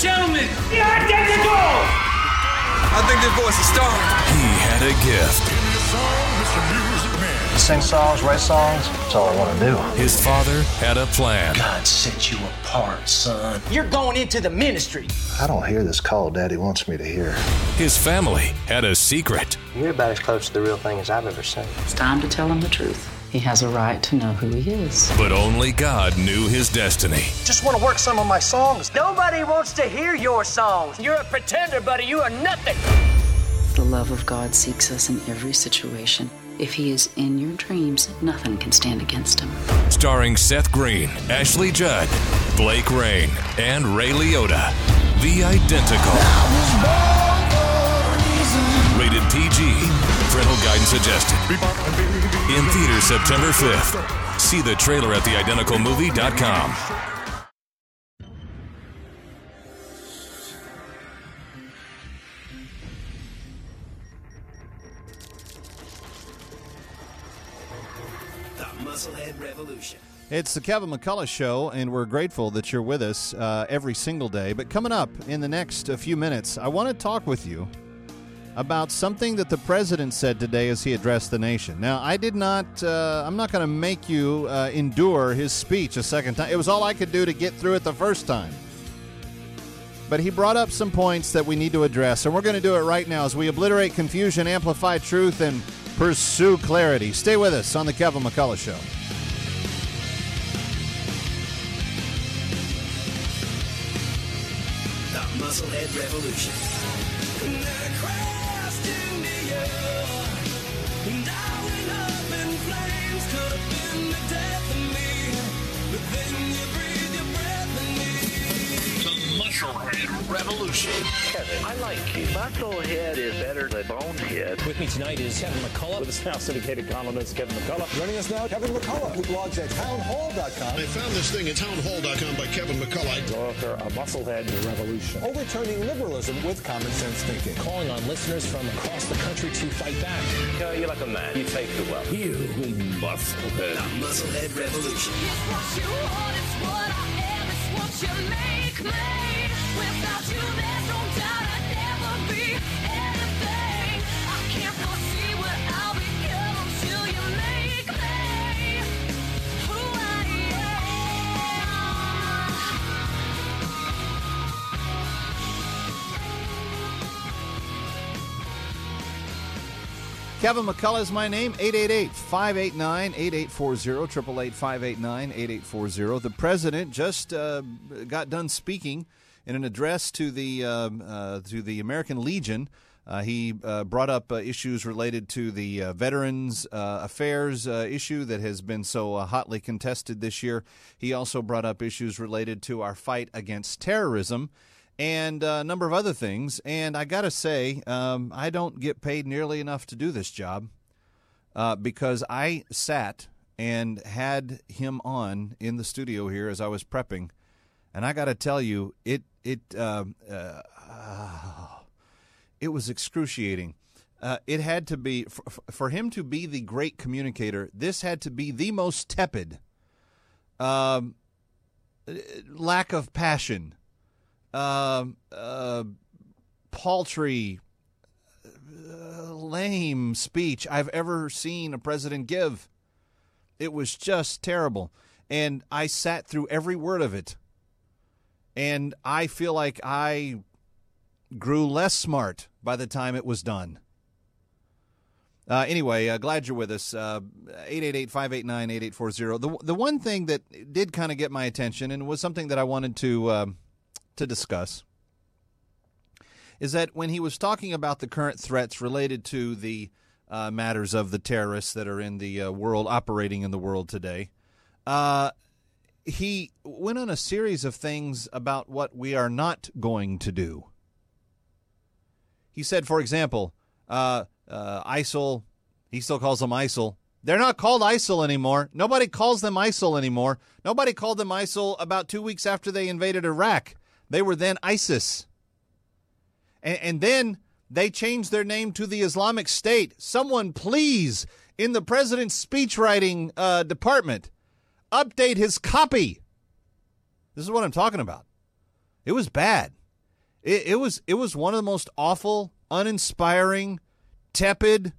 gentlemen, the identical! I think this voice is starring. He had a gift. Sing songs, write songs. That's all I want to do. His father had a plan. God set you apart, son. You're going into the ministry. I don't hear this call Daddy wants me to hear. His family had a secret. You're about as close to the real thing as I've ever seen. It's time to tell him the truth. He has a right to know who he is. But only God knew his destiny. Just want to work some of my songs. Nobody wants to hear your songs. You're a pretender, buddy. You are nothing. The love of God seeks us in every situation. If he is in your dreams, nothing can stand against him. Starring Seth Green, Ashley Judd, Blake Rayne, and Ray Liotta. The Identical. Rated PG. Parental guidance suggested. In theaters September 5th. See the trailer at theidentical.movie.com. The Musclehead Revolution. It's the Kevin McCullough Show, and we're grateful that you're with us uh, every single day. But coming up in the next few minutes, I want to talk with you about something that the president said today as he addressed the nation. Now, I did not, uh, I'm not going to make you uh, endure his speech a second time. It was all I could do to get through it the first time. But he brought up some points that we need to address, and we're going to do it right now as we obliterate confusion, amplify truth, and pursue clarity. Stay with us on the Kevin McCullough Show. The Musclehead Revolution fire. And I went up in flames, could have been the death Musclehead Revolution. Kevin, I like you. Musclehead is better than Bonehead. With me tonight is Kevin McCullough. With his now syndicated columnist Kevin McCullough. Joining us now, Kevin McCullough, who blogs at townhall.com. I found this thing at townhall.com by Kevin McCullough. Author of Musclehead Revolution. Overturning liberalism with common sense thinking. Calling on listeners from across the country to fight back. Yeah, you're like a man. You take the well. You Musclehead. The Musclehead Revolution. Kevin McCullough is my name. 888-589-8840, 888-589-8840. The president just uh, got done speaking in an address to the uh, uh, to the American Legion. Uh, he uh, brought up uh, issues related to the uh, Veterans uh, Affairs issue that has been so hotly contested this year. He also brought up issues related to our fight against terrorism and a number of other things. And I got to say, um, I don't get paid nearly enough to do this job because I sat and had him on in the studio here as I was prepping, and I got to tell you, it it um, uh, it was excruciating. Uh, it had to be for, for him to be the great communicator. This had to be the most tepid, um, lack of passion uh, uh, paltry, uh, lame speech I've ever seen a president give. It was just terrible. And I sat through every word of it. And I feel like I grew less smart by the time it was done. Uh, anyway, uh, glad you're with us. Uh, 888-589-8840. The, the one thing that did kind of get my attention and was something that I wanted to um, to discuss is that when he was talking about the current threats related to the uh, matters of the terrorists that are in the uh, world, operating in the world today, uh, he went on a series of things about what we are not going to do. He said, for example, uh, uh, ISIL, he still calls them ISIL. They're not called ISIL anymore. Nobody calls them ISIL anymore. Nobody called them ISIL about two weeks after they invaded Iraq. They were then ISIS. And, and, then they changed their name to the Islamic State. Someone, please, in the president's speechwriting uh, department, update his copy. This is what I'm talking about. It was bad. It, it was it was one of the most awful, uninspiring, tepid,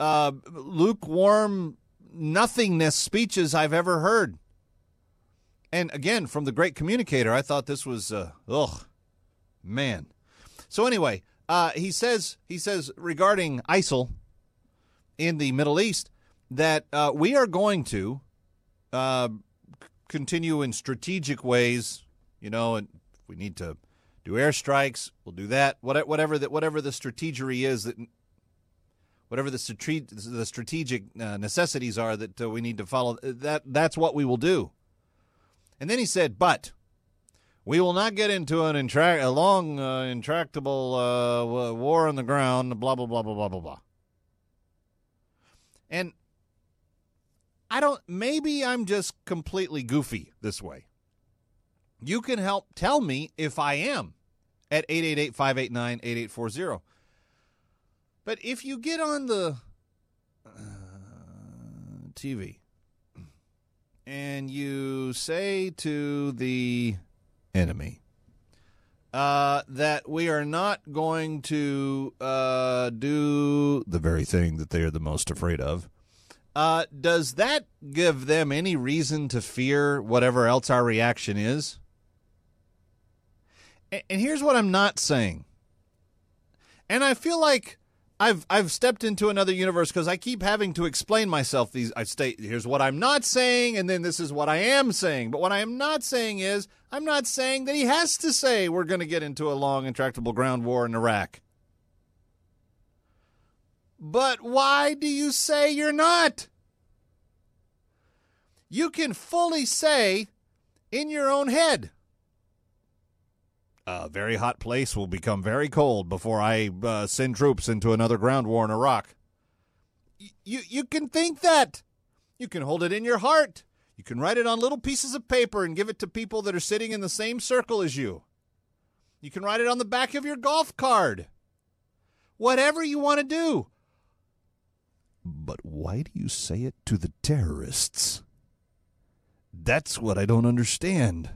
uh, lukewarm, nothingness speeches I've ever heard. And again, from the great communicator, I thought this was uh, ugh, man. So anyway, uh, he says he says regarding ISIL in the Middle East that uh, we are going to uh, continue in strategic ways. You know, and if we need to do airstrikes, we'll do that. What, Whatever that whatever the strategery is that whatever the strate- the strategic uh, necessities are that uh, we need to follow. That that's what we will do. And then he said, but we will not get into an intra- a long, uh, intractable uh, war on the ground, blah, blah, blah, blah, blah, blah, blah. And I don't, maybe I'm just completely goofy this way. You can help tell me if I am at 888 589 8840. But if you get on the uh, TV and you say to the enemy uh, that we are not going to uh, do the very thing that they are the most afraid of, uh, does that give them any reason to fear whatever else our reaction is? And, and here's what I'm not saying. And I feel like I've I've stepped into another universe because I keep having to explain myself. These I state here's what I'm not saying, and then this is what I am saying. But what I am not saying is I'm not saying that he has to say we're going to get into a long, intractable ground war in Iraq. But why do you say you're not? You can fully say in your own head, a very hot place will become very cold before I uh, send troops into another ground war in Iraq. Y- you you can think that. You can hold it in your heart. You can write it on little pieces of paper and give it to people that are sitting in the same circle as you. You can write it on the back of your golf card. Whatever you want to do. But why do you say it to the terrorists? That's what I don't understand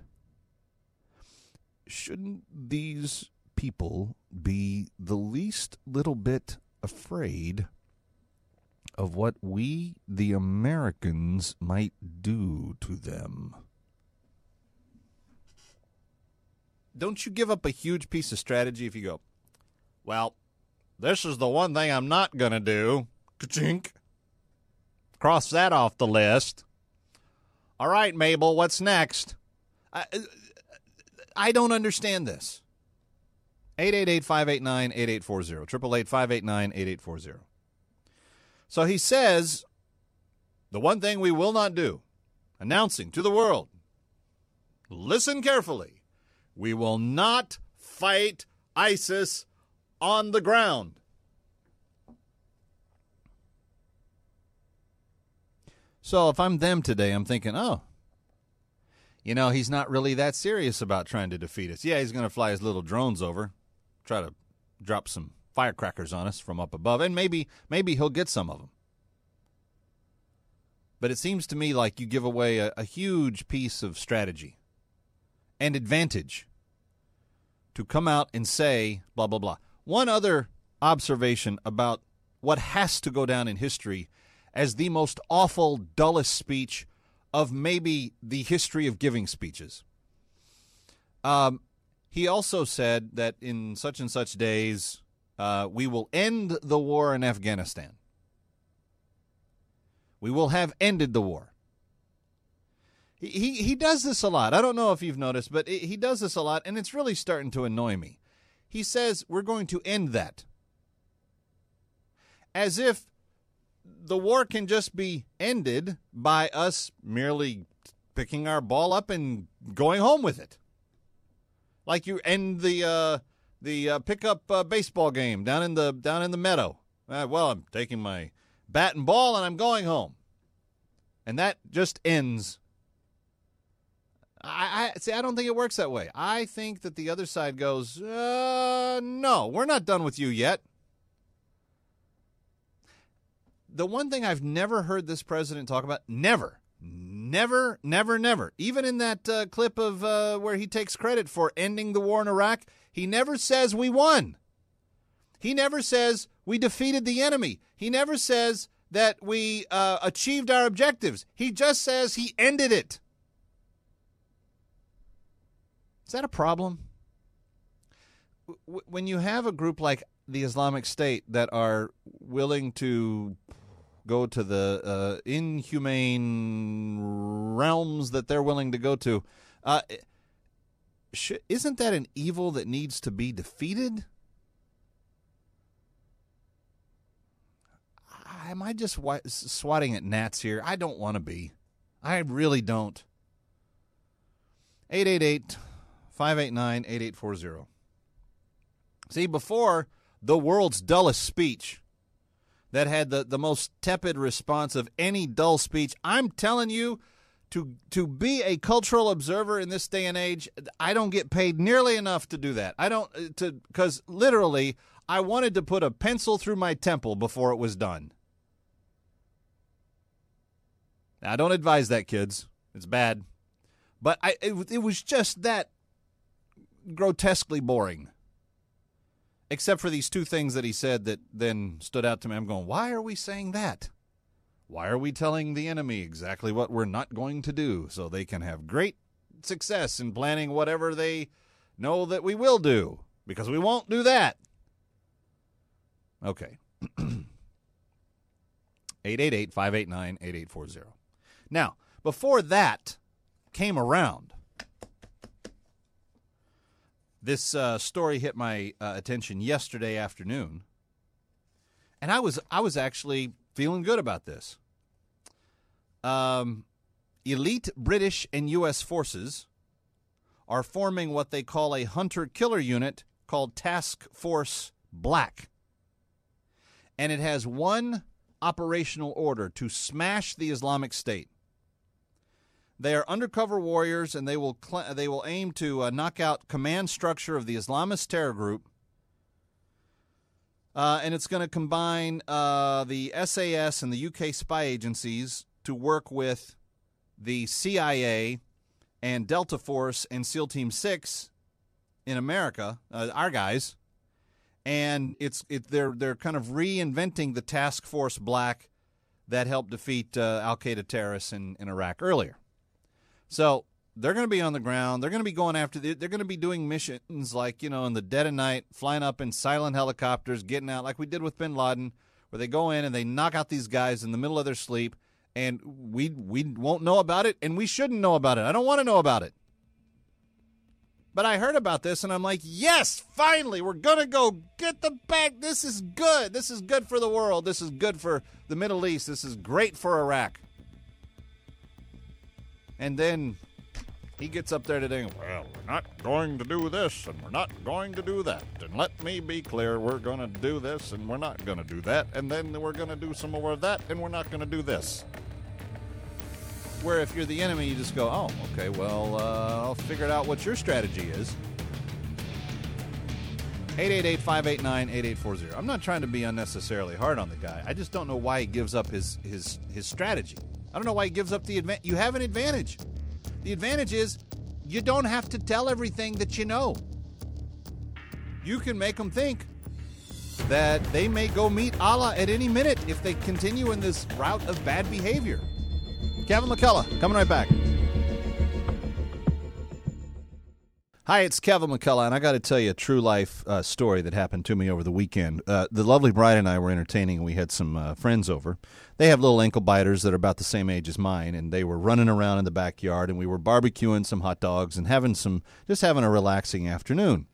shouldn't these people be the least little bit afraid of what we, the Americans, might do to them? Don't you give up a huge piece of strategy if you go, well, this is the one thing I'm not going to do. Ka-chink. Cross that off the list. All right, Mabel, what's next? I, I don't understand this. 888-589-8840. 888-589-8840. So he says the one thing we will not do, announcing to the world, listen carefully, we will not fight ISIS on the ground. So if I'm them today, I'm thinking, oh, you know, he's not really that serious about trying to defeat us. Yeah, he's going to fly his little drones over, try to drop some firecrackers on us from up above, and maybe maybe he'll get some of them. But it seems to me like you give away a, a huge piece of strategy and advantage to come out and say blah blah blah. One other observation about what has to go down in history as the most awful, dullest speech of maybe the history of giving speeches. Um, he also said that in such and such days, uh, we will end the war in Afghanistan. We will have ended the war. He, he, does this a lot. I don't know if you've noticed, but he does this a lot, and it's really starting to annoy me. He says, We're going to end that. As if the war can just be ended by us merely picking our ball up and going home with it. Like you end the uh, the uh, pickup uh, baseball game down in the down in the meadow. Uh, well, I'm taking my bat and ball and I'm going home, and that just ends. I, I see. I don't think it works that way. I think that the other side goes, uh, "No, we're not done with you yet." The one thing I've never heard this president talk about, never, never Never, never. Even in that uh, clip of uh, where he takes credit for ending the war in Iraq, he never says we won. He never says we defeated the enemy. He never says that we uh, achieved our objectives. He just says he ended it. Is that a problem? W- when you have a group like the Islamic State that are willing to go to the uh, inhumane realms that they're willing to go to, uh, sh- isn't that an evil that needs to be defeated? Am I just wa- swatting at gnats here? I don't want to be. I really don't. 888 589 8840. See, before the world's dullest speech that had the, the most tepid response of any dull speech, I'm telling you, to to be a cultural observer in this day and age, I don't get paid nearly enough to do that. I don't uh, to because literally I wanted to put a pencil through my temple before it was done. Now, I don't advise that, kids. It's bad, but I it, it was just that grotesquely boring. Except for these two things that he said that then stood out to me. I'm going, why are we saying that? Why are we telling the enemy exactly what we're not going to do so they can have great success in planning whatever they know that we will do? Because we won't do that. Okay. 888 589 8840. Now, before that came around, this uh, story hit my uh, attention yesterday afternoon, and I was I was actually feeling good about this. Um, elite British and U.S. forces are forming what they call a hunter killer unit called Task Force Black. And it has one operational order to smash the Islamic State. They are undercover warriors, and they will cl- they will aim to uh, knock out command structure of the Islamist terror group uh, and it's going to combine uh, the SAS and the UK spy agencies to work with the CIA and Delta Force and SEAL Team Six in America, uh, our guys, and it's it, they're they're kind of reinventing the Task Force Black that helped defeat uh, Al Qaeda terrorists in, in Iraq earlier. So they're going to be on the ground. They're going to be going after. The, they're going to be doing missions like you know in the dead of night, flying up in silent helicopters, getting out like we did with Bin Laden, where they go in and they knock out these guys in the middle of their sleep, and we we won't know about it, and we shouldn't know about it. I don't want to know about it. But I heard about this, and I'm like, yes, finally, we're gonna go get the back. This is good. This is good for the world. This is good for the Middle East. This is great for Iraq. And then he gets up there today, well, we're not going to do this and we're not going to do that. And let me be clear, we're going to do this and we're not going to do that. And then we're going to do some more of that and we're not going to do this. Where if you're the enemy, you just go, oh, okay, well, uh, I'll figure out what your strategy is. 888 589 8840. I'm not trying to be unnecessarily hard on the guy. I just don't know why he gives up his, his, his strategy. I don't know why he gives up the advantage. You have an advantage. The advantage is you don't have to tell everything that you know. You can make them think that they may go meet Allah at any minute if they continue in this route of bad behavior. Kevin McCullough, coming right back. Hi, it's Kevin McCullough, and I got to tell you a true life uh, story that happened to me over the weekend. Uh, the lovely bride and I were entertaining, and we had some uh, friends over. They have little ankle biters that are about the same age as mine, and they were running around in the backyard, and we were barbecuing some hot dogs and having some, just having a relaxing afternoon.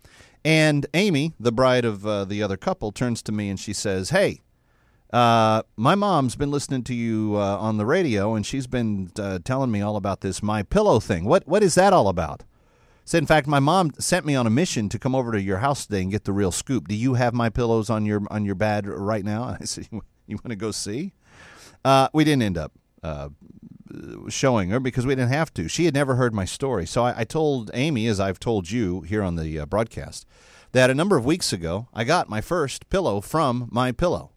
And Amy, the bride of uh, the other couple, turns to me and she says, "Hey, uh, my mom's been listening to you uh, on the radio, and she's been telling me all about this my pillow thing. What what is that all about?" Said, in fact, my mom sent me on a mission to come over to your house today and get the real scoop. Do you have my pillows on your on your bed right now? And I said, you, you want to go see? Uh, we didn't end up uh, showing her because we didn't have to. She had never heard my story, so I, I told Amy, as I've told you here on the uh, broadcast, that a number of weeks ago I got my first pillow from My Pillow.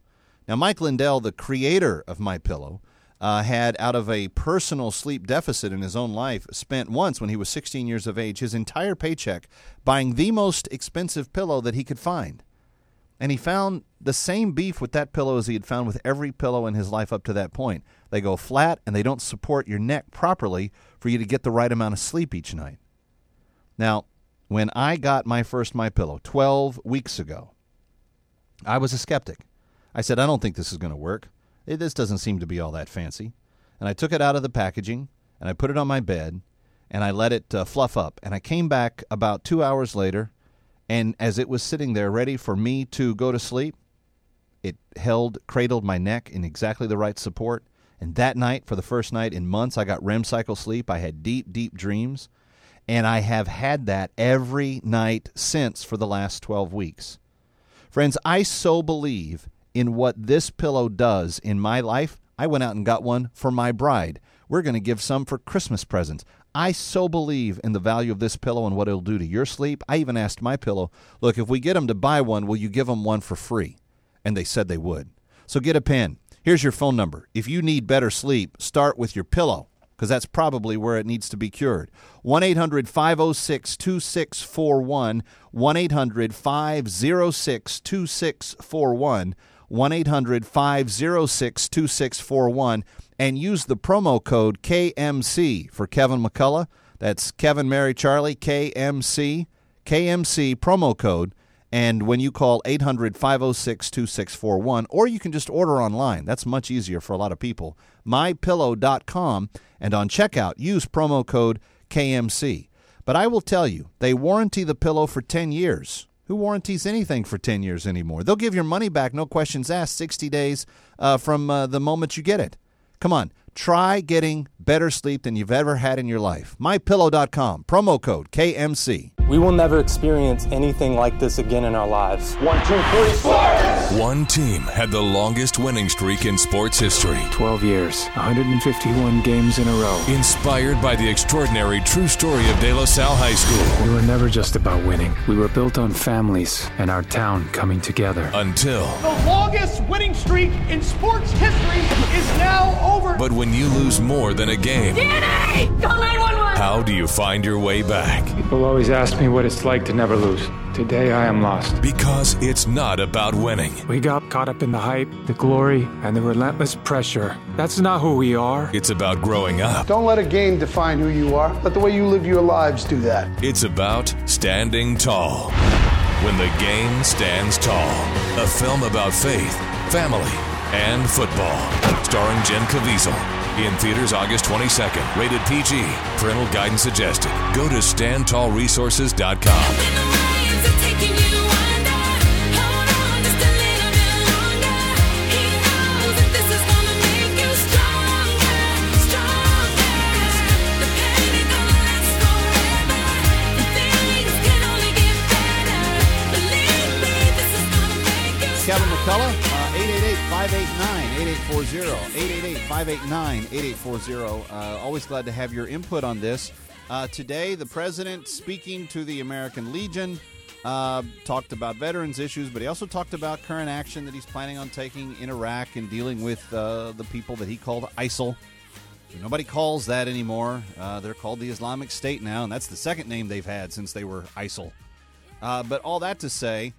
Now, Mike Lindell, the creator of My Pillow, uh, had, out of a personal sleep deficit in his own life, spent once when he was 16 years of age his entire paycheck buying the most expensive pillow that he could find. And he found the same beef with that pillow as he had found with every pillow in his life up to that point. They go flat and they don't support your neck properly for you to get the right amount of sleep each night. Now, when I got my first My Pillow 12 weeks ago, I was a skeptic. I said, I don't think this is going to work. This doesn't seem to be all that fancy. And I took it out of the packaging and I put it on my bed and I let it uh, fluff up. And I came back about two hours later, and as it was sitting there ready for me to go to sleep, it held, cradled my neck in exactly the right support. And that night, for the first night in months, I got REM cycle sleep. I had deep, deep dreams. And I have had that every night since for the last 12 weeks. Friends, I so believe in what this pillow does in my life. I went out and got one for my bride. We're going to give some for Christmas presents. I so believe in the value of this pillow and what it'll do to your sleep. I even asked my pillow, look, if we get them to buy one, will you give them one for free? And they said they would. So get a pen. Here's your phone number. If you need better sleep, start with your pillow because that's probably where it needs to be cured. 1 800 506 2641. 1 800 506 2641. 1 800 506 2641. And use the promo code KMC for Kevin McCullough. That's Kevin Mary Charlie, KMC. KMC promo code. And when you call 800 506 2641, or you can just order online. That's much easier for a lot of people. MyPillow.com. And on checkout, use promo code KMC. But I will tell you, they warranty the pillow for 10 years. Who warranties anything for 10 years anymore? They'll give your money back, no questions asked, 60 days uh, from uh, the moment you get it. Come on, try getting better sleep than you've ever had in your life. MyPillow.com, promo code KMC. We will never experience anything like this again in our lives. One, two, three, sports! One team had the longest winning streak in sports history 12 years, 151 games in a row. Inspired by the extraordinary true story of De La Salle High School. We were never just about winning, we were built on families and our town coming together. Until. The longest winning streak in sports history is now over. But when you lose more than a game, DNA! Call 911! How do you find your way back? People always ask me what it's like to never lose. Today I am lost. Because it's not about winning. We got caught up in the hype, the glory, and the relentless pressure. That's not who we are. It's about growing up. Don't let a game define who you are. Let the way you live your lives do that. It's about standing tall. When the game stands tall. A film about faith, family, and football. Starring Jim Caviezel. In theaters August 22nd. Rated PG. Parental guidance suggested. Go to standtallresources.com. Kevin McCullough, uh, 888-589-8840, 888-589-8840. Uh, always glad to have your input on this. Uh, today, the president speaking to the American Legion uh, talked about veterans issues, but he also talked about current action that he's planning on taking in Iraq and dealing with uh, the people that he called ISIL. Nobody calls that anymore. Uh, they're called the Islamic State now, and that's the second name they've had since they were ISIL. but all that to say,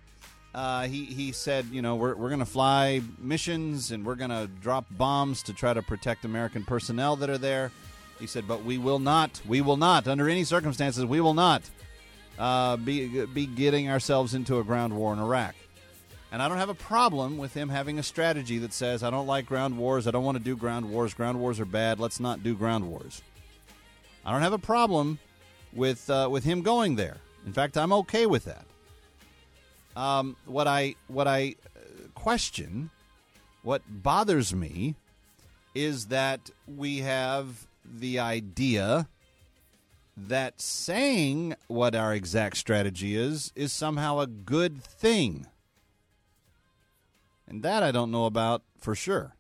uh, he, he said, you know, we're, we're going to fly missions and we're going to drop bombs to try to protect American personnel that are there. He said, but we will not, we will not, under any circumstances, we will not uh, be, be getting ourselves into a ground war in Iraq. And I don't have a problem with him having a strategy that says, I don't like ground wars, I don't want to do ground wars, ground wars are bad, let's not do ground wars. I don't have a problem with, uh, with him going there. In fact, I'm okay with that. Um, what I what I question, what bothers me, is that we have the idea that saying what our exact strategy is is somehow a good thing, and that I don't know about for sure.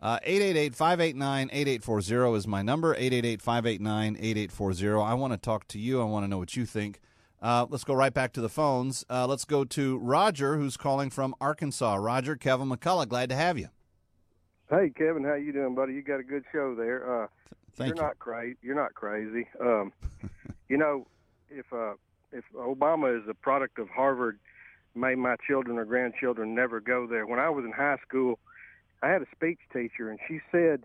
Uh, 888-589-8840 is my number. 888-589-8840. I want to talk to you. I want to know what you think. Uh, let's go right back to the phones. Uh, let's go to Roger, who's calling from Arkansas. Roger, Kevin McCullough, glad to have you. Hey Kevin, how you doing, buddy? You got a good show there. Uh, Thank you're you. not crazy. You're not crazy. Um, you know, if uh, if Obama is a product of Harvard, may my children or grandchildren never go there. When I was in high school, I had a speech teacher, and she said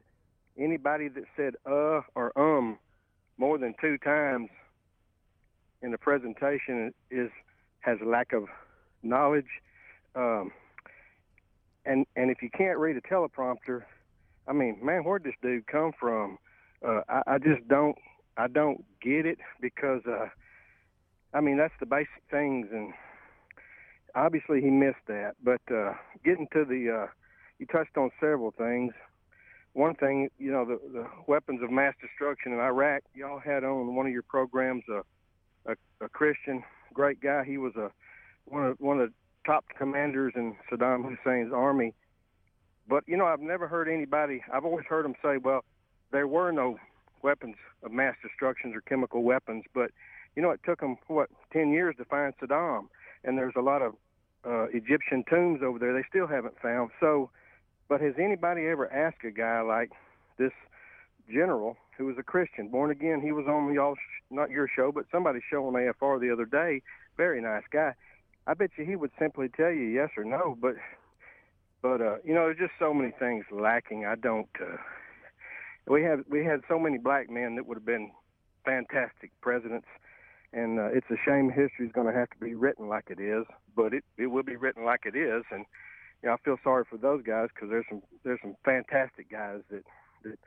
anybody that said uh or um more than two times in the presentation is has a lack of knowledge. Um, and and if you can't read a teleprompter, I mean, man, where'd this dude come from? Uh, I, I just don't I don't get it because uh, I mean that's the basic things, and obviously he missed that. But uh, getting to the, uh, you touched on several things. One thing, you know, the, the weapons of mass destruction in Iraq. Y'all had on one of your programs a, a, a Christian, great guy. He was a one of one of the top commanders in Saddam Hussein's army. But you know, I've never heard anybody. I've always heard them say, "Well, there were no weapons of mass destruction or chemical weapons." But you know, it took them what ten years to find Saddam, and there's a lot of uh, Egyptian tombs over there they still haven't found. So, but has anybody ever asked a guy like this general who was a Christian, born again? He was on y'all, not your show, but somebody's show on AFR the other day. Very nice guy. I bet you he would simply tell you yes or no, but but uh, you know, there's just so many things lacking. I don't. Uh, we have we had so many black men that would have been fantastic presidents, and uh, it's a shame history is going to have to be written like it is. But it it will be written like it is, and you know, I feel sorry for those guys because there's some there's some fantastic guys that that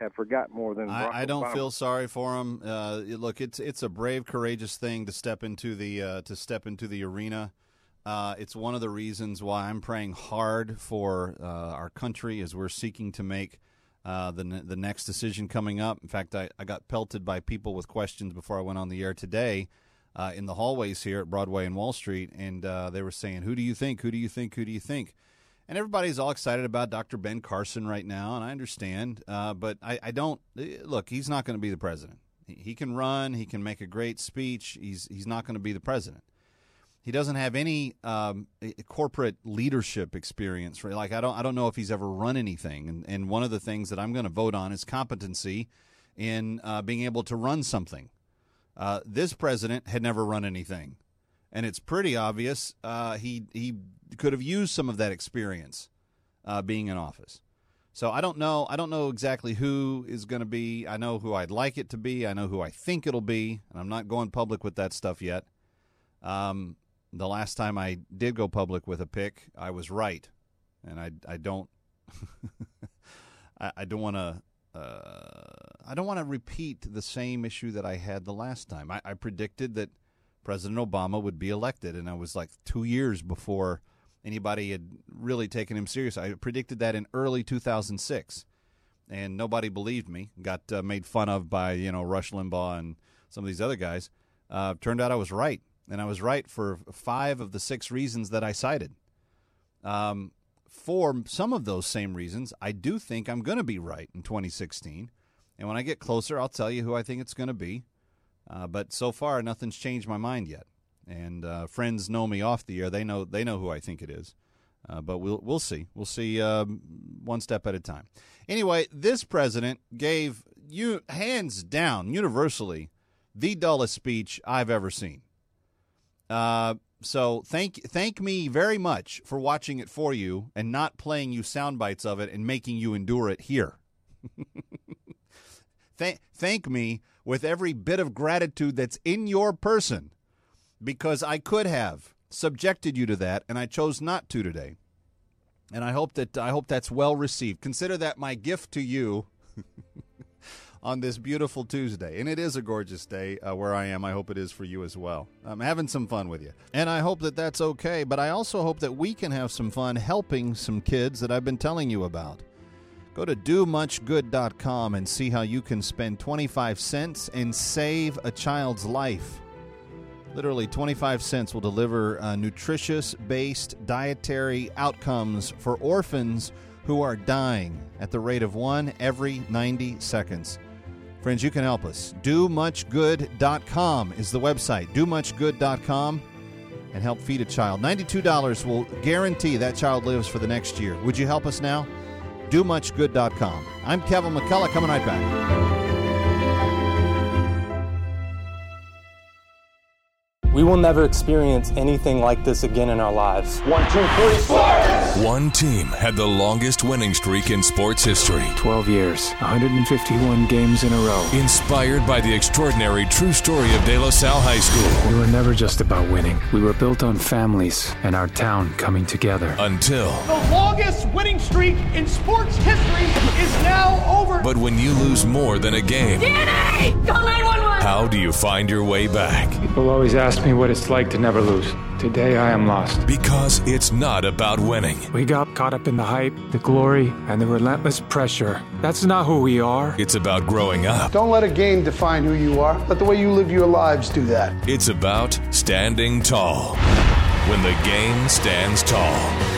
have forgot more than I, I don't Obama. feel sorry for him. Uh, look, it's it's a brave, courageous thing to step into the uh, to step into the arena. Uh, it's one of the reasons why I'm praying hard for uh, our country as we're seeking to make uh, the the next decision coming up. In fact, I, I got pelted by people with questions before I went on the air today uh, in the hallways here at Broadway and Wall Street, and uh, they were saying, "Who do you think? Who do you think? Who do you think?" And everybody's all excited about Dr. Ben Carson right now, and I understand, uh, but I, I don't look. He's not going to be the president. He, can run. He can make a great speech. He's he's not going to be the president. He doesn't have any um, corporate leadership experience. Like I don't I don't know if he's ever run anything. And, and one of the things that I'm going to vote on is competency in uh, being able to run something. Uh, this president had never run anything, and it's pretty obvious uh, he he could have used some of that experience uh, being in office. So I don't know. I don't know exactly who is going to be. I know who I'd like it to be. I know who I think it'll be, and I'm not going public with that stuff yet. Um, the last time I did go public with a pick, I was right, and I I don't I, I don't want to uh, I don't want to repeat the same issue that I had the last time. I, I predicted that President Obama would be elected, and I was like two years before anybody had really taken him serious. I predicted that in early 2006, and nobody believed me. Got uh, made fun of by you know Rush Limbaugh and some of these other guys. Uh, turned out I was right, and I was right for five of the six reasons that I cited. Um, for some of those same reasons, I do think I'm going to be right in 2016. And when I get closer, I'll tell you who I think it's going to be. Uh, but so far, nothing's changed my mind yet. And uh, friends know me off the air; they know they know who I think it is. Uh, but we'll we'll see. We'll see um, one step at a time. Anyway, this president gave you hands down, universally, the dullest speech I've ever seen. Uh, so thank thank me very much for watching it for you and not playing you sound bites of it and making you endure it here. Th- thank me with every bit of gratitude that's in your person because I could have subjected you to that and I chose not to today. And I hope that I hope that's well received. Consider that my gift to you on this beautiful Tuesday. And it is a gorgeous day uh, where I am. I hope it is for you as well. I'm having some fun with you. And I hope that that's okay. But I also hope that we can have some fun helping some kids that I've been telling you about. Go to domuchgood.com and see how you can spend 25 cents and save a child's life. Literally, 25 cents will deliver uh, nutritious based dietary outcomes for orphans who are dying at the rate of one every 90 seconds. Friends, you can help us. DoMuchGood.com is the website. DoMuchGood.com and help feed a child. $92 will guarantee that child lives for the next year. Would you help us now? domuchgood.com. I'm Kevin McCullough, coming right back. We will never experience anything like this again in our lives. One, two, three, sports! One team had the longest winning streak in sports history 12 years, 151 games in a row. Inspired by the extraordinary true story of De La Salle High School. We were never just about winning, we were built on families and our town coming together. Until. The longest winning streak in sports history is now over. But when you lose more than a game, DNA! Call 911! How do you find your way back? People always ask me what it's like to never lose. Today I am lost. Because it's not about winning. We got caught up in the hype, the glory, and the relentless pressure. That's not who we are. It's about growing up. Don't let a game define who you are. Let the way you live your lives do that. It's about standing tall. When the game stands tall.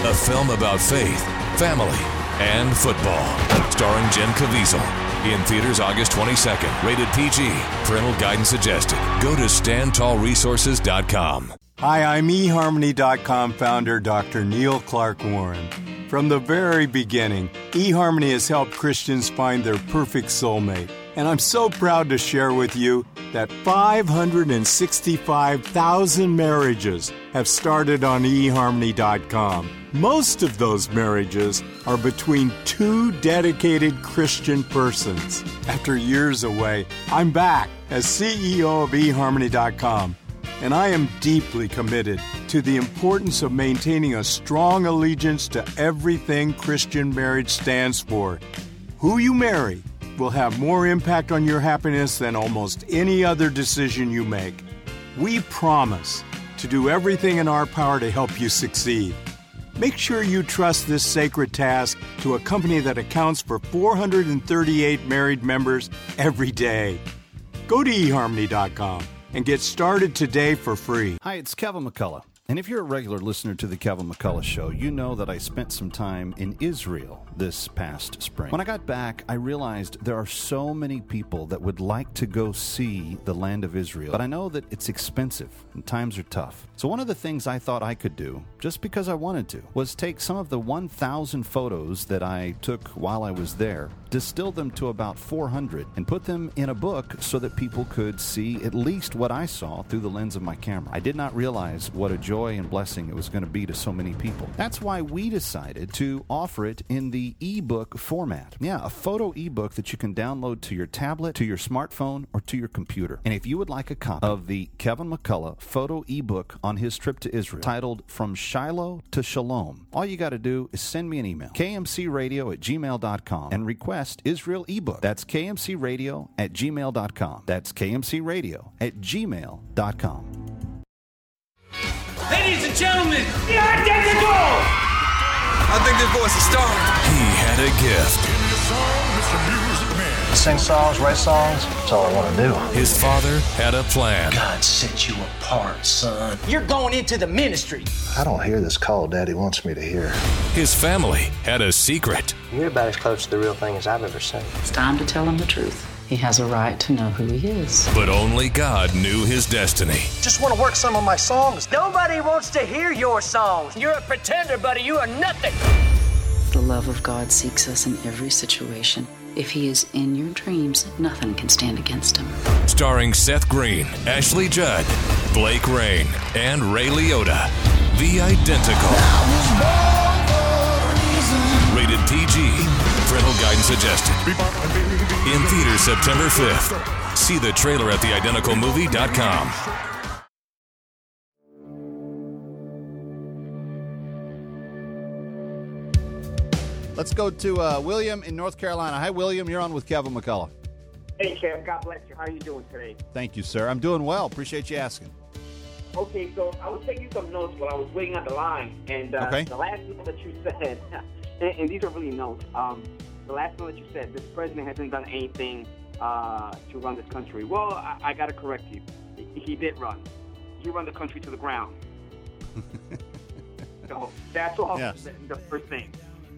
A film about faith, family, and football. Starring Jim Caviezel. In theaters August 22nd. Rated PG. Parental guidance suggested. Go to standtallresources.com. Hi, I'm eHarmony.com founder Dr. Neil Clark Warren. From the very beginning, eHarmony has helped Christians find their perfect soulmate. And I'm so proud to share with you that 565,000 marriages have started on eHarmony.com. Most of those marriages are between two dedicated Christian persons. After years away, I'm back as CEO of eHarmony.com and I am deeply committed to the importance of maintaining a strong allegiance to everything Christian marriage stands for. Who you marry will have more impact on your happiness than almost any other decision you make. We promise to do everything in our power to help you succeed. Make sure you trust this sacred task to a company that accounts for 438 married members every day. Go to eharmony.com and get started today for free. Hi, it's Kevin McCullough. And if you're a regular listener to the Kevin McCullough Show, you know that I spent some time in Israel this past spring. When I got back, I realized there are so many people that would like to go see the land of Israel, but I know that it's expensive and times are tough. So, one of the things I thought I could do, just because I wanted to, was take some of the 1,000 photos that I took while I was there, distill them to about 400, and put them in a book so that people could see at least what I saw through the lens of my camera. I did not realize what a joy and blessing it was going to be to so many people. That's why we decided to offer it in the ebook format. Yeah, a photo ebook that you can download to your tablet, to your smartphone, or to your computer. And if you would like a copy of the Kevin McCullough photo ebook on his trip to Israel, titled From Shiloh to Shalom, all you got to do is send me an email, kmcradio at gmail.com, and request Israel ebook. That's kmcradio at gmail.com. That's kmcradio at gmail.com. Ladies and gentlemen, the identical! I think this voice is starring. He had a gift. Sing songs, write songs, that's all I want to do. His father had a plan. God set you apart, son. You're going into the ministry. I don't hear this call Daddy wants me to hear. His family had a secret. You're about as close to the real thing as I've ever seen. It's time to tell him the truth. He has a right to know who he is. But only God knew his destiny. Just want to work some of my songs. Nobody wants to hear your songs. You're a pretender, buddy. You are nothing. The love of God seeks us in every situation. If he is in your dreams, nothing can stand against him. Starring Seth Green, Ashley Judd, Blake Rayne, and Ray Liotta. The Identical. Rated PG. Parental guidance suggested. In theaters September 5th. See the trailer at theidenticalmovie.com. Let's go to uh, William in North Carolina. Hi, William. You're on with Kevin McCullough. Hey, Kev. God bless you. How are you doing today? Thank you, sir. I'm doing well. Appreciate you asking. Okay, so I was taking some notes while I was waiting on the line, and uh, Okay. the last note that you said, and, and these are really notes. Um, the last note that you said, this president hasn't done anything uh, to run this country. Well, I, I got to correct you. He, did run. He run the country to the ground. so that's all. Yes. The, the first thing.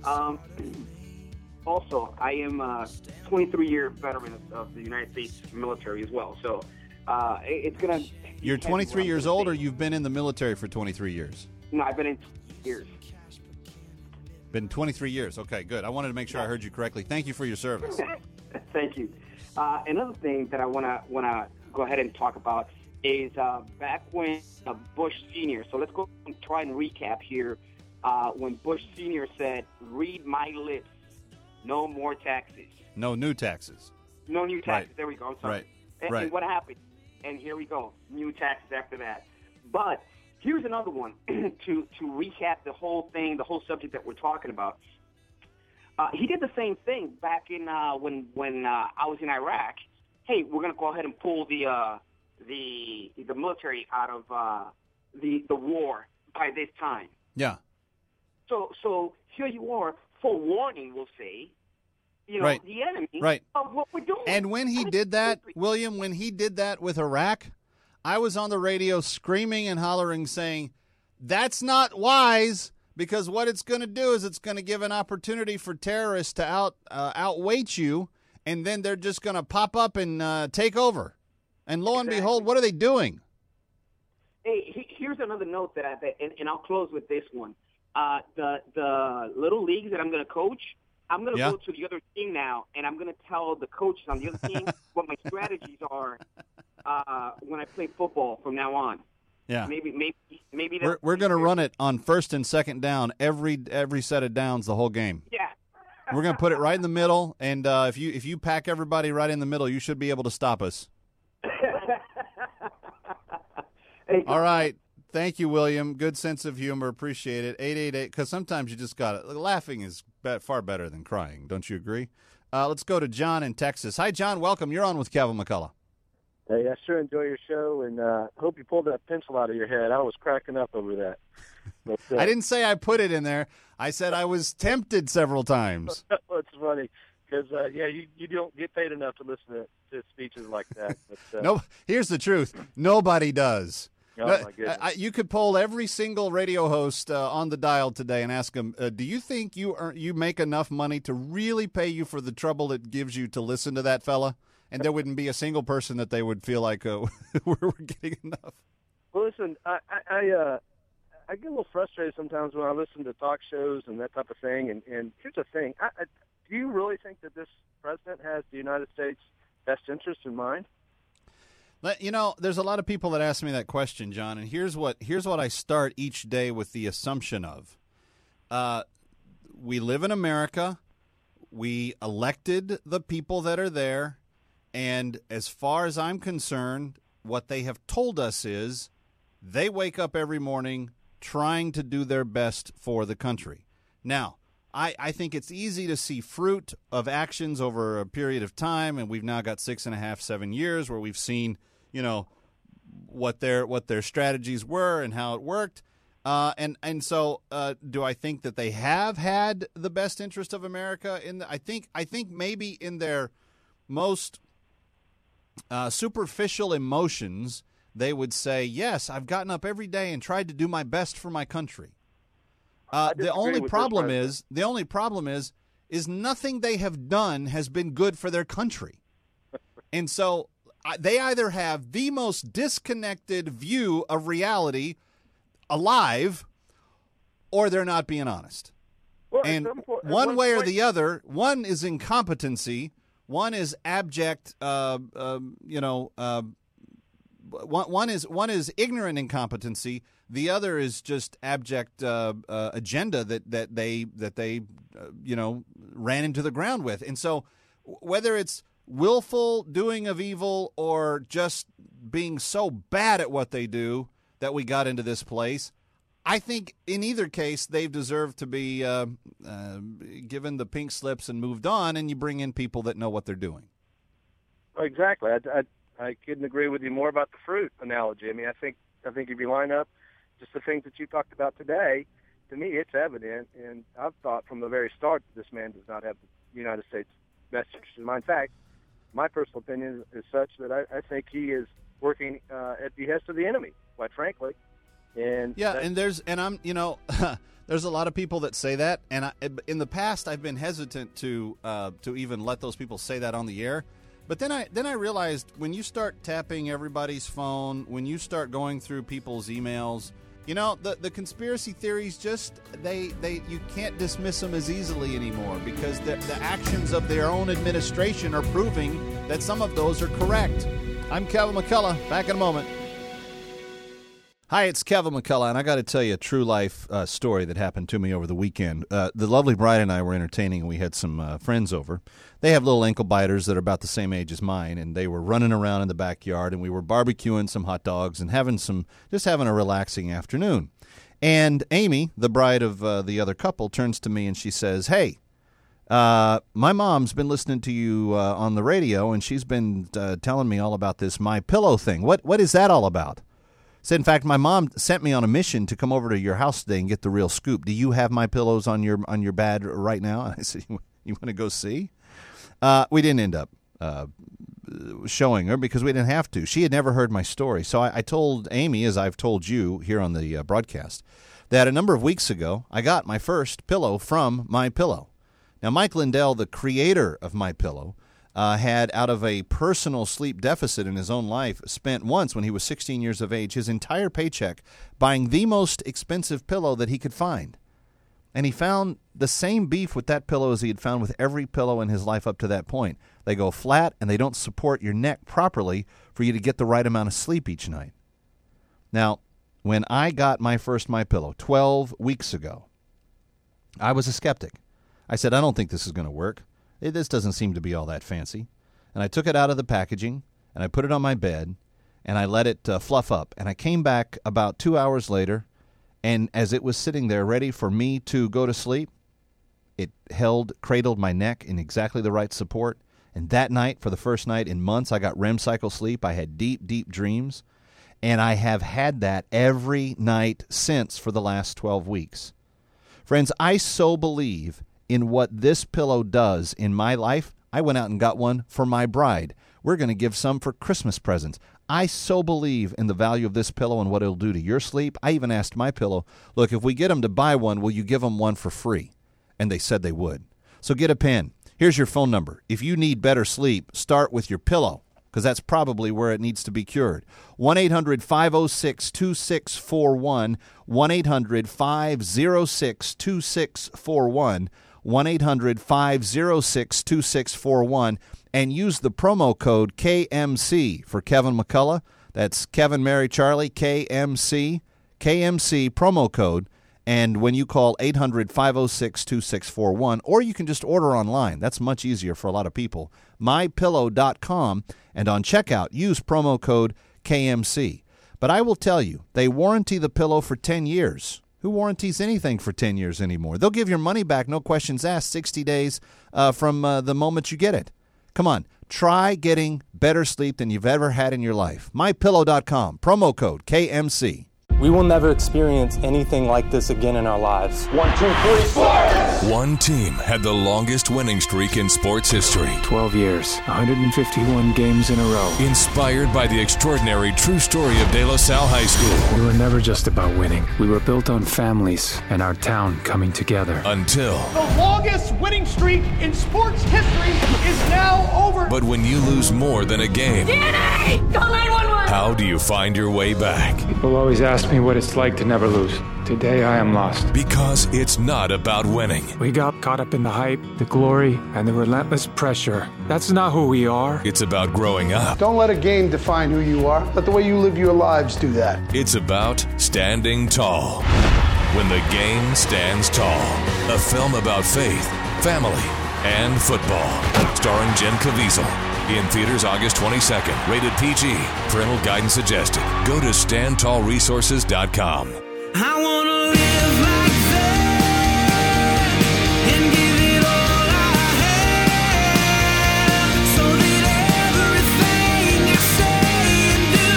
Um, also, I am a 23 year veteran of, of the United States military as well. So uh, it- it's gonna. You're 23 years old, or you've been in the military for 23 years? No, I've been in years. Been 23 years. Okay, good. I wanted to make sure I heard you correctly. Thank you for your service. Thank you. Uh, another thing that I want to want to go ahead and talk about is uh, back when uh, Bush Senior. So let's go and try and recap here. Uh, when Bush Senior said, "Read my lips, no more taxes, No new taxes. no new taxes." Right. There we go. I'm sorry. Right. And, Right. and what happened? And here we go. New taxes after that. But here's another one to to recap the whole thing, the whole subject that we're talking about. Uh, he did the same thing back in uh, when when uh, I was in Iraq. Hey, we're going to go ahead and pull the uh, the the military out of uh, the the war by this time. Yeah. So so here you are, for warning, we'll say, you know, Right. the enemy Right. of what we're doing. And when he did that, William, when he did that with Iraq, I was on the radio screaming and hollering, saying, That's not wise because what it's going to do is it's going to give an opportunity for terrorists to out uh, outweight you, and then they're just going to pop up and uh, take over. And lo and behold, what are they doing? Hey, he- here's another note that I that, and, and I'll close with this one. Uh, the the little leagues that I'm going to coach, I'm going to Yeah. go to the other team now, and I'm going to tell the coaches on the other team what my strategies are uh, when I play football from now on. Yeah. Maybe maybe maybe We're, we're going to run it on first and second down every every set of downs the whole game. yeah. We're going to put it right in the middle, and uh, if you if you pack everybody right in the middle, you should be able to stop us. All right. Thank you, William. Good sense of humor. Appreciate it. 888, because sometimes you just got it. Laughing is be- far better than crying. Don't you agree? Uh, let's go to John in Texas. Hi, John. Welcome. You're on with Kevin McCullough. Hey, I sure enjoy your show, and uh, hope you pulled that pencil out of your head. I was cracking up over that. But, uh, I didn't say I put it in there. I said I was tempted several times. it's funny because uh, yeah, you you don't get paid enough to listen to, to speeches like that. But, uh, No, here's the truth. Nobody does. Oh, No, my goodness. I, you could poll every single radio host uh, on the dial today and ask them, uh, "Do you think you earn, you make enough money to really pay you for the trouble it gives you to listen to that fella?" And there wouldn't be a single person that they would feel like uh, we're, we're getting enough. Well, listen, I I I, uh, I get a little frustrated sometimes when I listen to talk shows and that type of thing. And and here's the thing: I, I, do you really think that this president has the United States' best interest in mind? You know, there's a lot of people that ask me that question, John, and here's what here's what I start each day with the assumption of: uh, we live in America, we elected the people that are there, and as far as I'm concerned, what they have told us is they wake up every morning trying to do their best for the country. Now, I, I think it's easy to see fruit of actions over a period of time, and we've now got six and a half, seven years where we've seen, you know, what their what their strategies were and how it worked. Uh, and and so, uh, do I think that they have had the best interest of America? In the, I think I think maybe in their most uh, superficial emotions, they would say, "Yes, I've gotten up every day and tried to do my best for my country." Uh, the only problem is the only problem is is nothing they have done has been good for their country, and so they either have the most disconnected view of reality alive, or they're not being honest. Well, and some po- at one way or the other, one is incompetency, one is abject. Uh, um, you know, uh, one, one is one is ignorant incompetency. The other is just abject uh, uh, agenda that that they that they uh, you know ran into the ground with. And so, whether it's willful doing of evil or just being so bad at what they do that we got into this place, I think in either case they've deserved to be uh, uh, given the pink slips and moved on. And you bring in people that know what they're doing. Exactly. I, I, I couldn't agree with you more about the fruit analogy. I mean, I think I think if you line up just the things that you talked about today, to me, it's evident. And I've thought from the very start that this man does not have the United States best interest in mind. In fact, my personal opinion is such that I, I think he is working uh, at the behest of the enemy. Quite frankly. And Yeah, and there's and I'm you know there's a lot of people that say that, and I, in the past I've been hesitant to uh, to even let those people say that on the air. But then I then I realized when you start tapping everybody's phone, when you start going through people's emails, You know, the the conspiracy theories just they they you can't dismiss them as easily anymore because the the actions of their own administration are proving that some of those are correct. I'm Kevin McCullough. Back in a moment. Hi, it's Kevin McCullough, and I got to tell you a true life uh, story that happened to me over the weekend. Uh, the lovely bride and I were entertaining, and we had some uh, friends over. They have little ankle biters that are about the same age as mine, and they were running around in the backyard, and we were barbecuing some hot dogs and having some, just having a relaxing afternoon. And Amy, the bride of uh, the other couple, turns to me and she says, "Hey, uh, my mom's been listening to you uh, on the radio, and she's been telling me all about this my pillow thing. What what is that all about?" Said, in fact, my mom sent me on a mission to come over to your house today and get the real scoop. Do you have my pillows on your on your bed right now? And I said, you, want to go see? Uh, we didn't end up uh, showing her because we didn't have to. She had never heard my story. So I, I told Amy, as I've told you here on the uh, broadcast, that a number of weeks ago I got my first pillow from My Pillow. Now, Mike Lindell, the creator of My Pillow, uh, had, out of a personal sleep deficit in his own life, spent once when he was 16 years of age his entire paycheck buying the most expensive pillow that he could find. And he found the same beef with that pillow as he had found with every pillow in his life up to that point. They go flat and they don't support your neck properly for you to get the right amount of sleep each night. Now, when I got my first My Pillow 12 weeks ago, I was a skeptic. I said, I don't think this is going to work. This doesn't seem to be all that fancy. And I took it out of the packaging and I put it on my bed and I let it uh, fluff up. And I came back about two hours later, and as it was sitting there ready for me to go to sleep, it held, cradled my neck in exactly the right support. And that night, for the first night in months, I got REM cycle sleep. I had deep, deep dreams. And I have had that every night since for the last 12 weeks. Friends, I so believe in what this pillow does in my life. I went out and got one for my bride. We're going to give some for Christmas presents. I so believe in the value of this pillow and what it'll do to your sleep. I even asked my pillow, look, if we get them to buy one, will you give them one for free? And they said they would. So get a pen. Here's your phone number. If you need better sleep, start with your pillow because that's probably where it needs to be cured. 1 800 506 2641. 1 800 506 2641. 1 800 506 2641 and use the promo code KMC for Kevin McCullough. That's Kevin Mary Charlie, KMC, KMC promo code. And when you call 800 506 2641, or you can just order online. That's much easier for a lot of people. MyPillow.com. And on checkout, use promo code KMC. But I will tell you, they warranty the pillow for 10 years. Who warranties anything for 10 years anymore? They'll give your money back, no questions asked, 60 days uh, from uh, the moment you get it. Come on, try getting better sleep than you've ever had in your life. MyPillow.com, promo code KMC. We will never experience anything like this again in our lives. One, two, three, sports! One team had the longest winning streak in sports history 12 years, 151 games in a row. Inspired by the extraordinary true story of De La Salle High School. We were never just about winning, we were built on families and our town coming together. Until. The longest winning streak in sports history is now over. But when you lose more than a game, DNA! Call 911! How do you find your way back? People always ask me what it's like to never lose. Today I am lost. Because it's not about winning. We got caught up in the hype, the glory, and the relentless pressure. That's not who we are. It's about growing up. Don't let a game define who you are. Let the way you live your lives do that. It's about standing tall. When the game stands tall. A film about faith, family, and football. Starring Jim Caviezel. In theaters August 22nd. Rated PG. Parental guidance suggested. Go to standtallresources.com. I wanna live like that and give it all I have, so that everything I say and do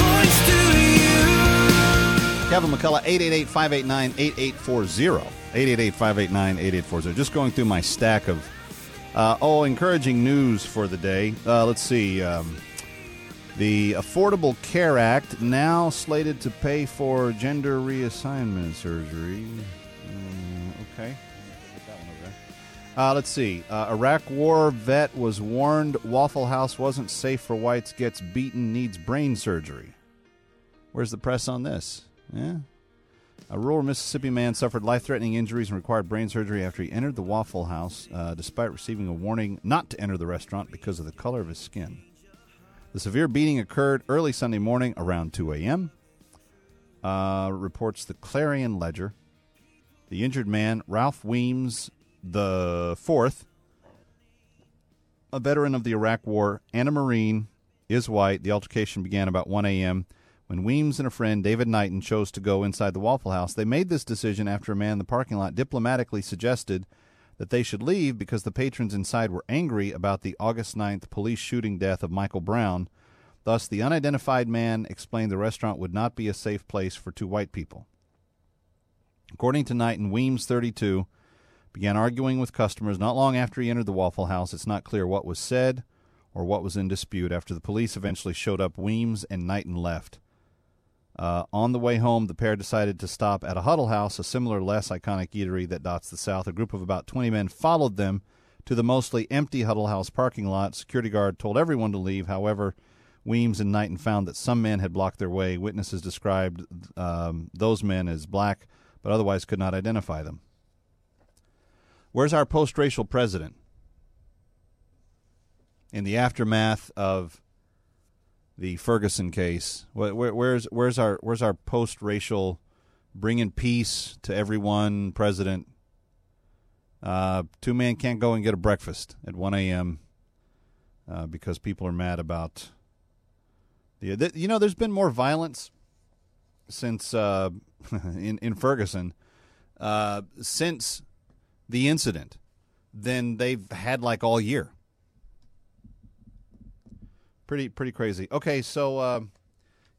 points to you. Kevin McCullough, 888 589 8840. 888 589 8840. Just going through my stack of, uh, oh, encouraging news for the day. Uh, let's see. Um, the Affordable Care Act now slated to pay for gender reassignment surgery. Mm, okay. Uh, let's see. Uh, Iraq War vet was warned Waffle House wasn't safe for whites, gets beaten, needs brain surgery. Where's the press on this? Yeah. A rural Mississippi man suffered life threatening injuries and required brain surgery after he entered the Waffle House, uh, despite receiving a warning not to enter the restaurant because of the color of his skin. The severe beating occurred early Sunday morning around 2 a.m., uh, reports the Clarion Ledger. The injured man, Ralph Weems the fourth, a veteran of the Iraq War and a Marine, is white. The altercation began about 1 a.m. when Weems and a friend, David Knighton, chose to go inside the Waffle House. They made this decision after a man in the parking lot diplomatically suggested that they should leave because the patrons inside were angry about the August 9th police shooting death of Michael Brown. Thus, the unidentified man explained the restaurant would not be a safe place for two white people. According to Knighton, Weems, 32, began arguing with customers not long after he entered the Waffle House. It's not clear what was said or what was in dispute. After the police eventually showed up, Weems and Knighton left. Uh, on the way home, the pair decided to stop at a Huddle House, a similar, less iconic eatery that dots the South. A group of about 20 men followed them to the mostly empty Huddle House parking lot. Security guard told everyone to leave. However, Weems and Knighton found that some men had blocked their way. Witnesses described um, those men as black, but otherwise could not identify them. Where's our post racial president? In the aftermath of the Ferguson case, where, where's where's our where's our post racial bringing peace to everyone president? Uh, two men can't go and get a breakfast at 1 a.m. Uh, because people are mad about the, the. You know, there's been more violence since uh, in in Ferguson uh, since the incident than they've had like all year. Pretty pretty crazy. Okay, so uh,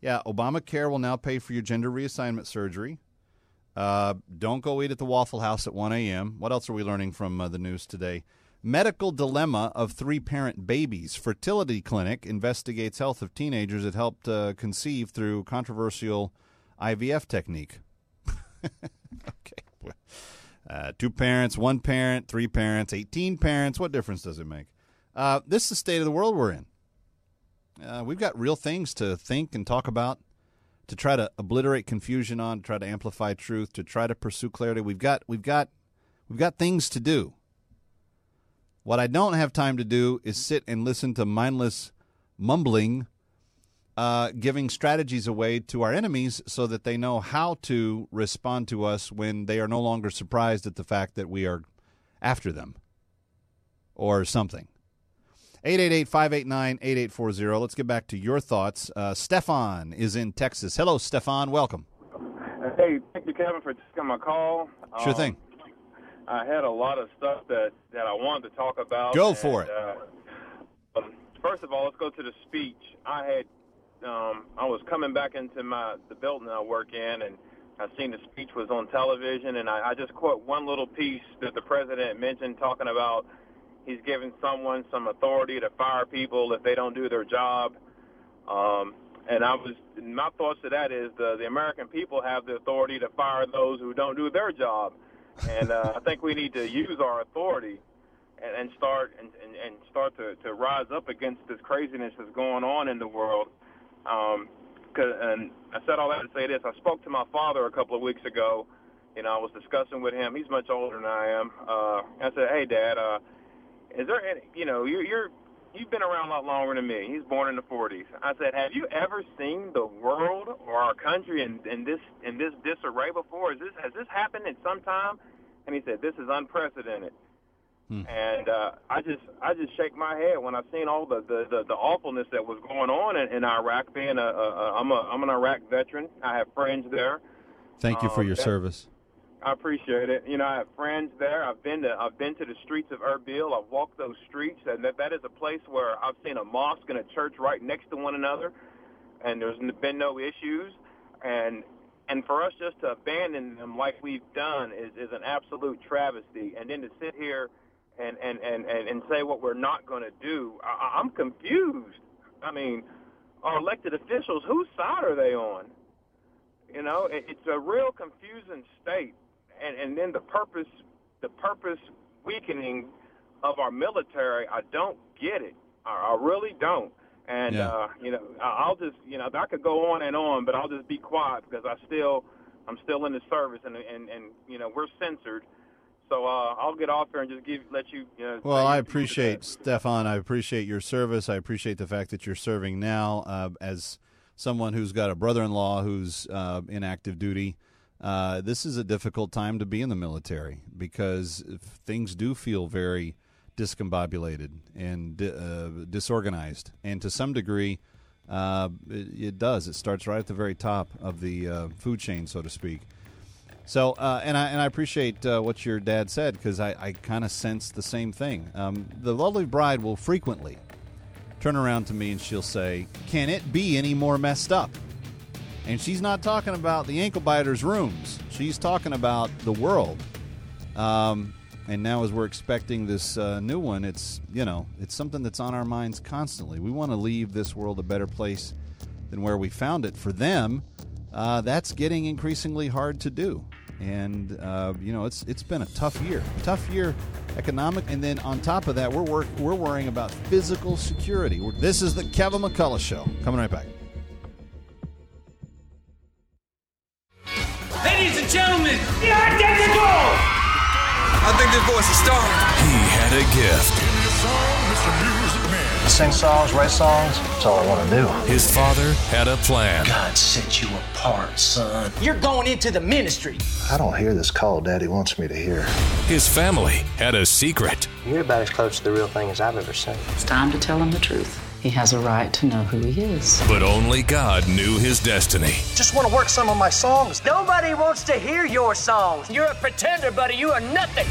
yeah, Obamacare will now pay for your gender reassignment surgery. Uh, don't go eat at the Waffle House at 1 a.m. What else are we learning from uh, the news today? Medical dilemma of three parent babies. Fertility clinic investigates health of teenagers that helped uh, conceive through controversial IVF technique. okay. Uh, two parents, one parent, three parents, 18 parents. What difference does it make? Uh, this is the state of the world we're in. Uh, we've got real things to think and talk about, to try to obliterate confusion on, try to amplify truth, to try to pursue clarity. We've got, we've got, we've got things to do. What I don't have time to do is sit and listen to mindless mumbling uh, giving strategies away to our enemies so that they know how to respond to us when they are no longer surprised at the fact that we are after them or something. 888 589 8840. Let's get back to your thoughts. Uh, Stefan is in Texas. Hello, Stefan. Welcome. Hey, thank you, Kevin, for taking my call. Sure um, thing. I had a lot of stuff that, that I wanted to talk about. Go for it. Uh, first of all, let's go to the speech. I had um, I was coming back into my the building I work in, and I seen the speech was on television, and I, I just caught one little piece that the president mentioned, talking about he's giving someone some authority to fire people if they don't do their job. Um, and I was my thoughts to that is the the American people have the authority to fire those who don't do their job, and uh, I think we need to use our authority and, and start and, and, and start to, to rise up against this craziness that's going on in the world. Um, cause, and I said all that to say this. I spoke to my father a couple of weeks ago. You know, I was discussing with him. He's much older than I am. Uh, I said, "Hey, Dad, uh, is there any? You know, you're, you're you've been around a lot longer than me. He's born in the 40s. I said, have you ever seen the world or our country in, in this in this disarray before? Is this has this happened in some time? And he said, this is unprecedented. Hmm. And uh, I just I just shake my head when I've seen all the the, the, the awfulness that was going on in, in Iraq. Being a, a, a I'm a I'm an Iraq veteran. I have friends there. Thank you for um, your that, service. I appreciate it. You know, I have friends there. I've been to I've been to the streets of Erbil. I've walked those streets, and that that is a place where I've seen a mosque and a church right next to one another, and there's been no issues. And and for us just to abandon them like we've done is, is an absolute travesty. And then to sit here and and and and, and say what we're not going to do. I, I'm confused. I mean, our elected officials, whose side are they on? You know, it, it's a real confusing state, and and then the purpose, the purpose weakening of our military. I don't get it. I, I really don't. And Yeah. uh, you know, I- I'll just you know I could go on and on, but I'll just be quiet because I still I'm still in the service, and and and you know we're censored. So uh, I'll get off there and just give let you. you know, Well, I your piece of appreciate. Stefan. I appreciate your service. I appreciate the fact that you're serving now uh, as someone who's got a brother-in-law who's uh, in active duty. Uh, this is a difficult time to be in the military because things do feel very discombobulated and uh, disorganized, and to some degree, uh, it, it does. It starts right at the very top of the uh, food chain, so to speak. So, uh, and I and I appreciate uh, what your dad said because I, I kind of sense the same thing. Um, the lovely bride will frequently turn around to me and she'll say, "Can it be any more messed up?" And she's not talking about the ankle biters' rooms. She's talking about the world. Um, and now, as we're expecting this uh, new one, it's you know it's something that's on our minds constantly. We want to leave this world a better place than where we found it. For them, uh, that's getting increasingly hard to do. And uh, you know, it's it's been a tough year, tough year, economic, and then on top of that, we're work, we're worrying about physical security. We're, this is the Kevin McCullough Show. Coming right back. Ladies and gentlemen, the identical! I think this voice is starring. He had a gift. Sing songs, write songs. That's all I want to do. His father had a plan. God set you apart, son. You're going into the ministry. I don't hear this call Daddy wants me to hear. His family had a secret. You're about as close to the real thing as I've ever seen. It's time to tell him the truth. He has a right to know who he is. But only God knew his destiny. Just want to work some of my songs. Nobody wants to hear your songs. You're a pretender, buddy. You are nothing.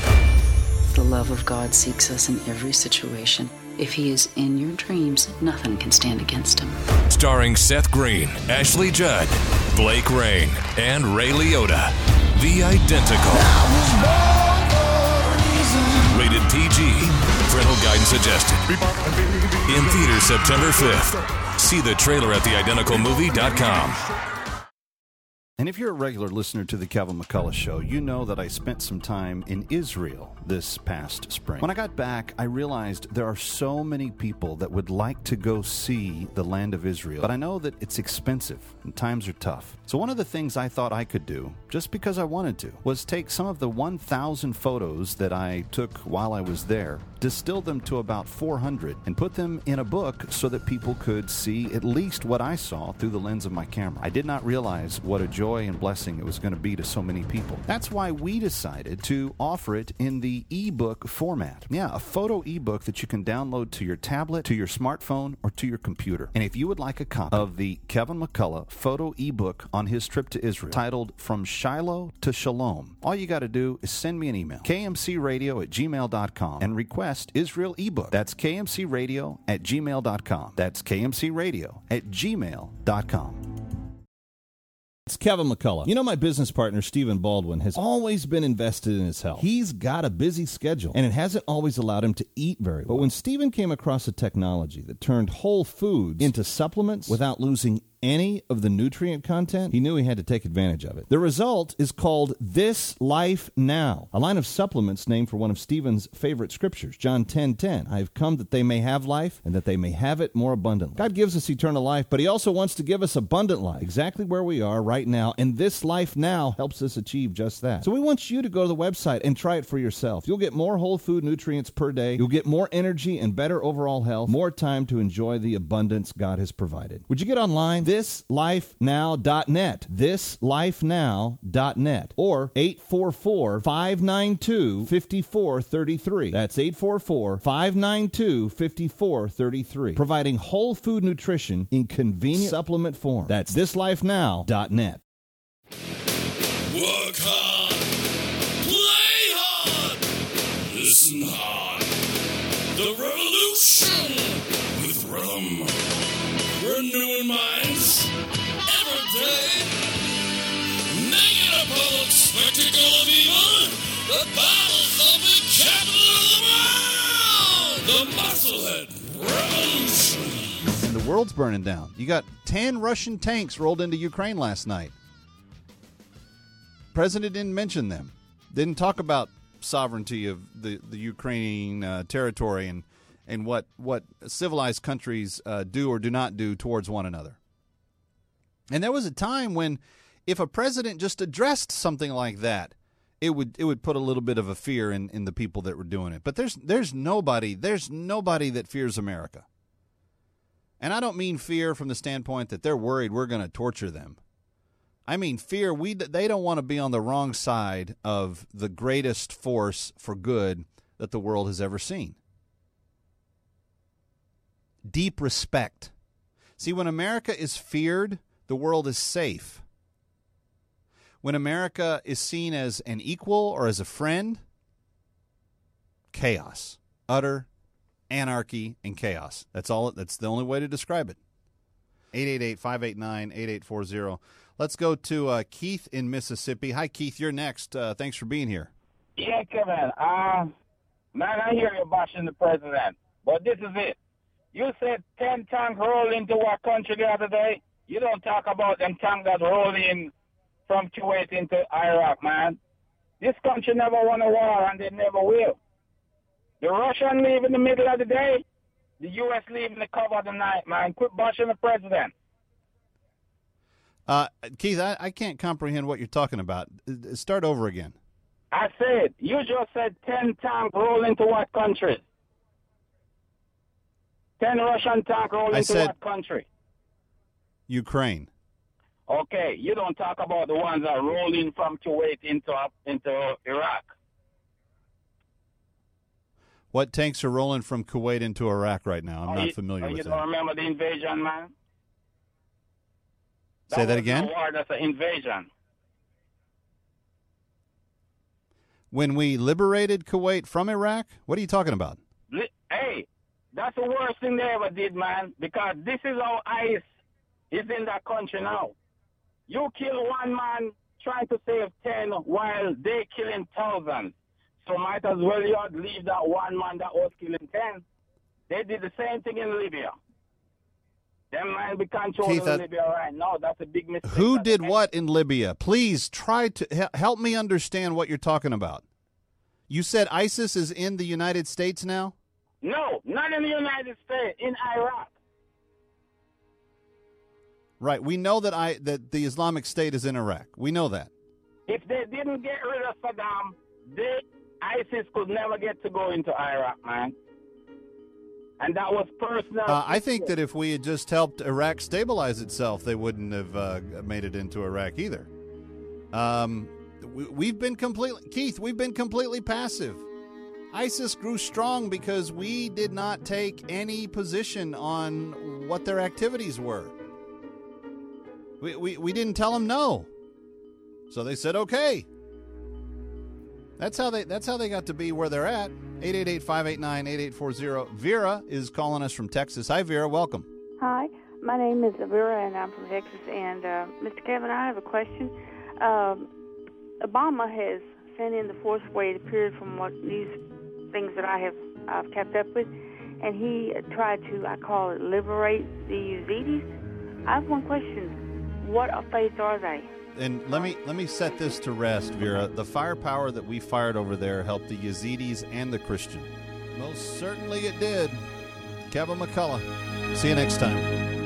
The love of God seeks us in every situation. If he is in your dreams, nothing can stand against him. Starring Seth Green, Ashley Judd, Blake Rayne, and Ray Liotta. The Identical. Rated PG. Parental guidance suggested. In theaters September 5th. See the trailer at theidentical.movie.com. And if you're a regular listener to the Kevin McCullough Show, you know that I spent some time in Israel this past spring. When I got back, I realized there are so many people that would like to go see the land of Israel, but I know that it's expensive and times are tough. So, one of the things I thought I could do, just because I wanted to, was take some of the 1,000 photos that I took while I was there, distill them to about 400, and put them in a book so that people could see at least what I saw through the lens of my camera. I did not realize what a joy and blessing it was going to be to so many people. That's why we decided to offer it in the ebook format. Yeah, a photo ebook that you can download to your tablet, to your smartphone, or to your computer. And if you would like a copy of the Kevin McCullough photo ebook on his trip to Israel, titled From Shiloh to Shalom, all you got to do is send me an email, kmcradio at gmail.com, and request Israel ebook. That's kmcradio at gmail.com. That's kmcradio at gmail.com. It's Kevin McCullough. You know, my business partner, Stephen Baldwin, has always been invested in his health. He's got a busy schedule, and it hasn't always allowed him to eat very well. But when Stephen came across a technology that turned whole foods into supplements without losing any of the nutrient content, he knew he had to take advantage of it. The result is called This Life Now, a line of supplements named for one of Stephen's favorite scriptures, John 10:10. 10, 10. I have come that they may have life and that they may have it more abundantly. God gives us eternal life, but he also wants to give us abundant life, exactly where we are right now, and this life now helps us achieve just that. So we want you to go to the website and try it for yourself. You'll get more whole food nutrients per day. You'll get more energy and better overall health, more time to enjoy the abundance God has provided. Would you get online? thislifenow.net. Thislifenow.net or 844-592-5433. That's 844-592-5433. Providing whole food nutrition in convenient supplement form. That's thislifenow.net. Work hard, play hard, listen hard. The revolution with. Renewing minds spectacle of evil. The battle thumping capital of the world. The Musclehead Revolution. And the world's burning down. You got 10 Russian tanks rolled into Ukraine last night. President didn't mention them. Didn't talk about sovereignty of the, the Ukrainian uh, territory and and what what civilized countries uh, do or do not do towards one another. And there was a time when, if a president just addressed something like that, it would it would put a little bit of a fear in, in the people that were doing it. But there's there's nobody there's nobody that fears America. And I don't mean fear from the standpoint that they're worried we're going to torture them. I mean fear we they don't want to be on the wrong side of the greatest force for good that the world has ever seen. Deep respect. See, when America is feared, the world is safe. When America is seen as an equal or as a friend, chaos, utter anarchy and chaos. That's all that's the only way to describe it. 888-589-8840. Let's go to uh, Keith in Mississippi. Hi Keith, you're next. Uh, thanks for being here. Yeah, Kevin. Uh, man, I hear you bashing the president, but this is it. You said 10 tanks rolled into our country the other day. You don't talk about them tanks that rolled in from Kuwait into Iraq, man. This country never won a war, and they never will. The Russian leave in the middle of the day. The U.S. leave in the cover of the night, man. Quit bashing the president. Uh, Keith, I, I can't comprehend what you're talking about. Start over again. I said, you just said 10 tanks roll into what country? 10 Russian tanks roll I into said- what country? Ukraine. Okay, you don't talk about the ones that roll in from Kuwait into into Iraq. What tanks are rolling from Kuwait into Iraq right now? I'm Oh, not you, familiar with You that. don't remember the invasion, man? Say that again? A war, that's an invasion. When we liberated Kuwait from Iraq, what are you talking about? Hey, that's the worst thing they ever did, man, because this is how ICE is in that country now. You kill one man trying to save 10 while they killing thousands. So might as well you leave that one man that was killing 10. They did the same thing in Libya. Them man be controlling Keith, Libya right now. That's a big mistake. Who did what in Libya? Please try to help me understand what you're talking about. You said ISIS is in the United States now? No, not in the United States, in Iraq. Right. We know that I that the Islamic State is in Iraq. We know that. If they didn't get rid of Saddam, they, ISIS could never get to go into Iraq, man. And that was personal. Uh, I think that if we had just helped Iraq stabilize itself, they wouldn't have uh, made it into Iraq either. Um, we, we've been completely, Keith, we've been completely passive. ISIS grew strong because we did not take any position on what their activities were. We, we, we didn't tell them no. So they said okay. That's how they that's how they got to be where they're at. 888-589-8840. Vera is calling us from Texas. Hi Vera, welcome. Hi, my name is Vera, and I'm from Texas. And uh, Mr. Kevin, I have a question. Um, Obama has sent in the fourth it appeared from what these things that I have I've kept up with, and he tried to I call it liberate the Yazidis. I have one question: What of faith are they? And let me let me set this to rest, Vera. The firepower that we fired over there helped the Yazidis and the Christian. Most certainly it did. Kevin McCullough. See you next time.